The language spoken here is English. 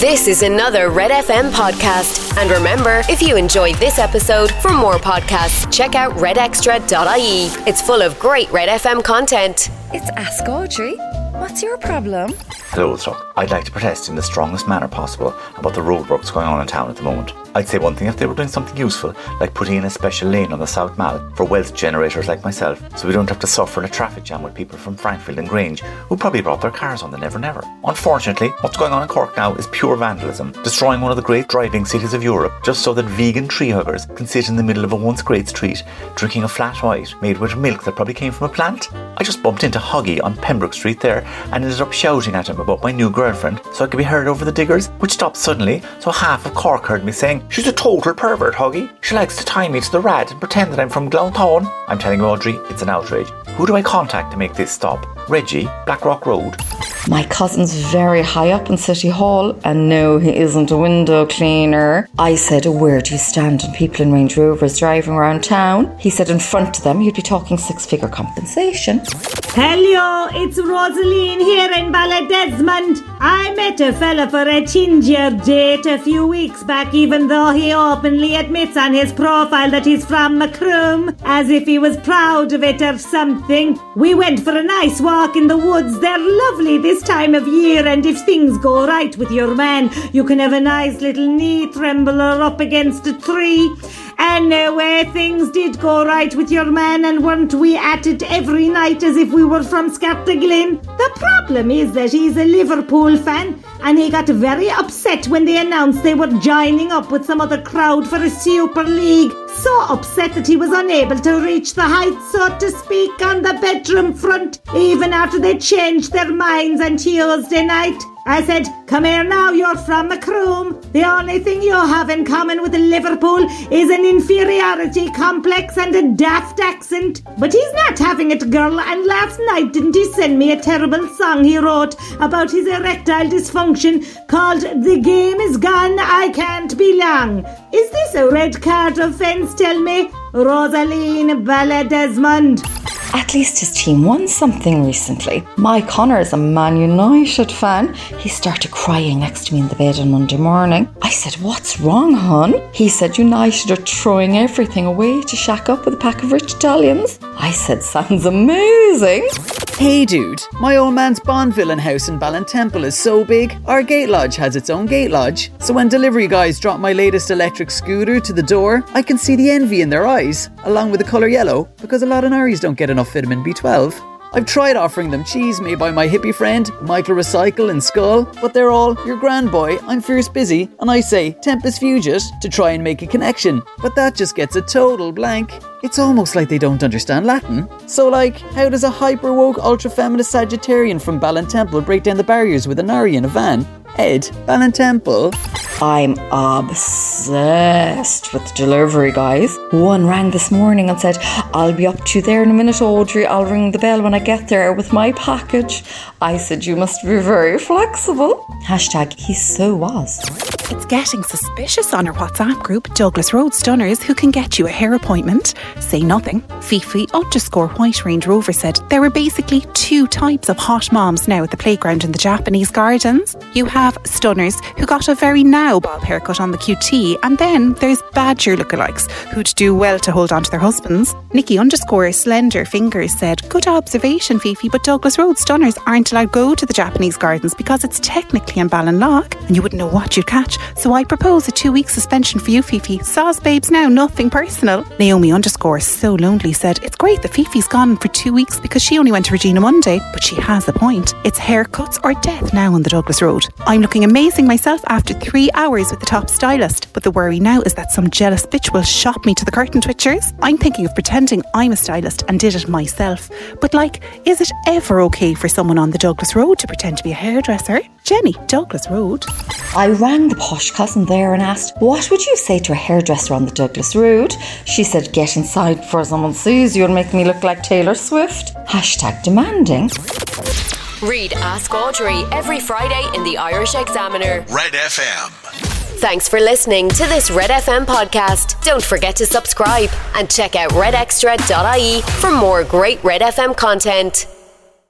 This is another Red FM podcast. And remember, if you enjoyed this episode, for more podcasts, check out redextra.ie. It's full of great Red FM content. It's Ask Audrey. What's your problem? Hello. I'd like to protest in the strongest manner possible about the roadworks going on in town at the moment. I'd say one thing if they were doing something useful, like putting in a special lane on the South Mall for wealth generators like myself, so we don't have to suffer in a traffic jam with people from Frankfield and Grange who probably brought their cars on the Never Never. Unfortunately, what's going on in Cork now is pure vandalism, destroying one of the great driving cities of Europe just so that vegan tree huggers can sit in the middle of a once great street drinking a flat white made with milk that probably came from a plant. I just bumped into Huggy on Pembroke Street there and ended up shouting at him about my new girlfriend so I could be heard over the diggers, which stopped suddenly, so half of Cork heard me saying, She's a total pervert, Huggy. She likes to tie me to the rad and pretend that I'm from Glounthaune. I'm telling Audrey, it's an outrage. Who do I contact to make this stop? Reggie, Blackrock Road. My cousin's very high up in City Hall, and no, he isn't a window cleaner. I said, Where do you stand on people in Range Rovers driving around town? He said, In front of them, you'd be talking six figure compensation. Hello, it's Rosaline here in Desmond. I a fella for a ginger date a few weeks back, even though he openly admits on his profile that he's from Macroom, as if he was proud of it or something. We went for a nice walk in the woods. They're lovely this time of year, and if things go right with your man, you can have a nice little knee trembler up against a tree. Anyway, things did go right with your man, and weren't we at it every night as if we were from Scartaglin? The problem is that he's a Liverpool fan, and he got very upset when they announced they were joining up with some other crowd for a Super League. So upset that he was unable to reach the heights, so to speak, on the bedroom front, even after they changed their minds on Tuesday night. I said, Come here now, you're from Macroom. The only thing you have in common with Liverpool is an inferiority complex and a daft accent. But he's not having it, girl, and last night didn't he send me a terrible song he wrote about his erectile dysfunction called The Game Is Gone, I Can't Be Long. Is this a red card offence, tell me? Rosaline Ballydesmond. At least his team won something recently. Mike Connor is a Man United fan. He started crying next to me in the bed on Monday morning. I said, What's wrong, hon? He said, United are throwing everything away to shack up with a pack of rich Italians. I said, Sounds amazing. Hey dude, my old man's Bond villain house in Ballintemple is so big, our gate lodge has its own gate lodge. So when delivery guys drop my latest electric scooter to the door, I can see the envy in their eyes, along with the colour yellow, because a lot of Naris don't get enough vitamin B12. I've tried offering them cheese made by my hippie friend, Michael Recycle in Schull, but they're all, your grand boy, I'm fierce busy, and I say, Tempus Fugit, to try and make a connection. But that just gets a total blank. It's almost like they don't understand Latin. So, like, how does a hyper woke, ultra feminist Sagittarian from Ballintemple break down the barriers with an Ari a van? Ed, Ballintemple. I'm obsessed with delivery guys. One rang this morning and said, I'll be up to you there in a minute, Audrey. I'll ring the bell when I get there with my package. I said, You must be very flexible. Hashtag he so was. It's getting suspicious on our WhatsApp group, Douglas Road Stunners, who can get you a hair appointment. Say nothing. Fifi underscore White Range Rover said there are basically two types of hot moms now at the playground in the Japanese gardens. You have stunners who got a very now bob haircut on the QT, and then there's badger lookalikes who'd do well to hold on to their husbands. Nikki underscore Slender Fingers said, Good observation, Fifi, but Douglas Road Stunners aren't allowed go to the Japanese gardens because it's technically in Ballinlough and you wouldn't know what you'd catch. So I propose a two week suspension for you, Fifi. Saws babes now, nothing personal. Naomi underscore so lonely said, It's great that Fifi's gone for two weeks because she only went to Regina Mundi, but she has a point. It's haircuts or death now on the Douglas Road. I'm looking amazing myself after three hours with the top stylist, but the worry now is that some jealous bitch will shop me to the curtain twitchers. I'm thinking of pretending I'm a stylist and did it myself. But like, is it ever okay for someone on the Douglas Road to pretend to be a hairdresser? Jenny, Douglas Road. I rang the posh cousin there and asked, What would you say to a hairdresser on the Douglas Road? She said, Get inside before someone sees you and make me look like Taylor Swift. Hashtag demanding. Read Ask Audrey every Friday in the Irish Examiner. Red FM. Thanks for listening to this Red FM podcast. Don't forget to subscribe and check out redextra.ie for more great Red FM content.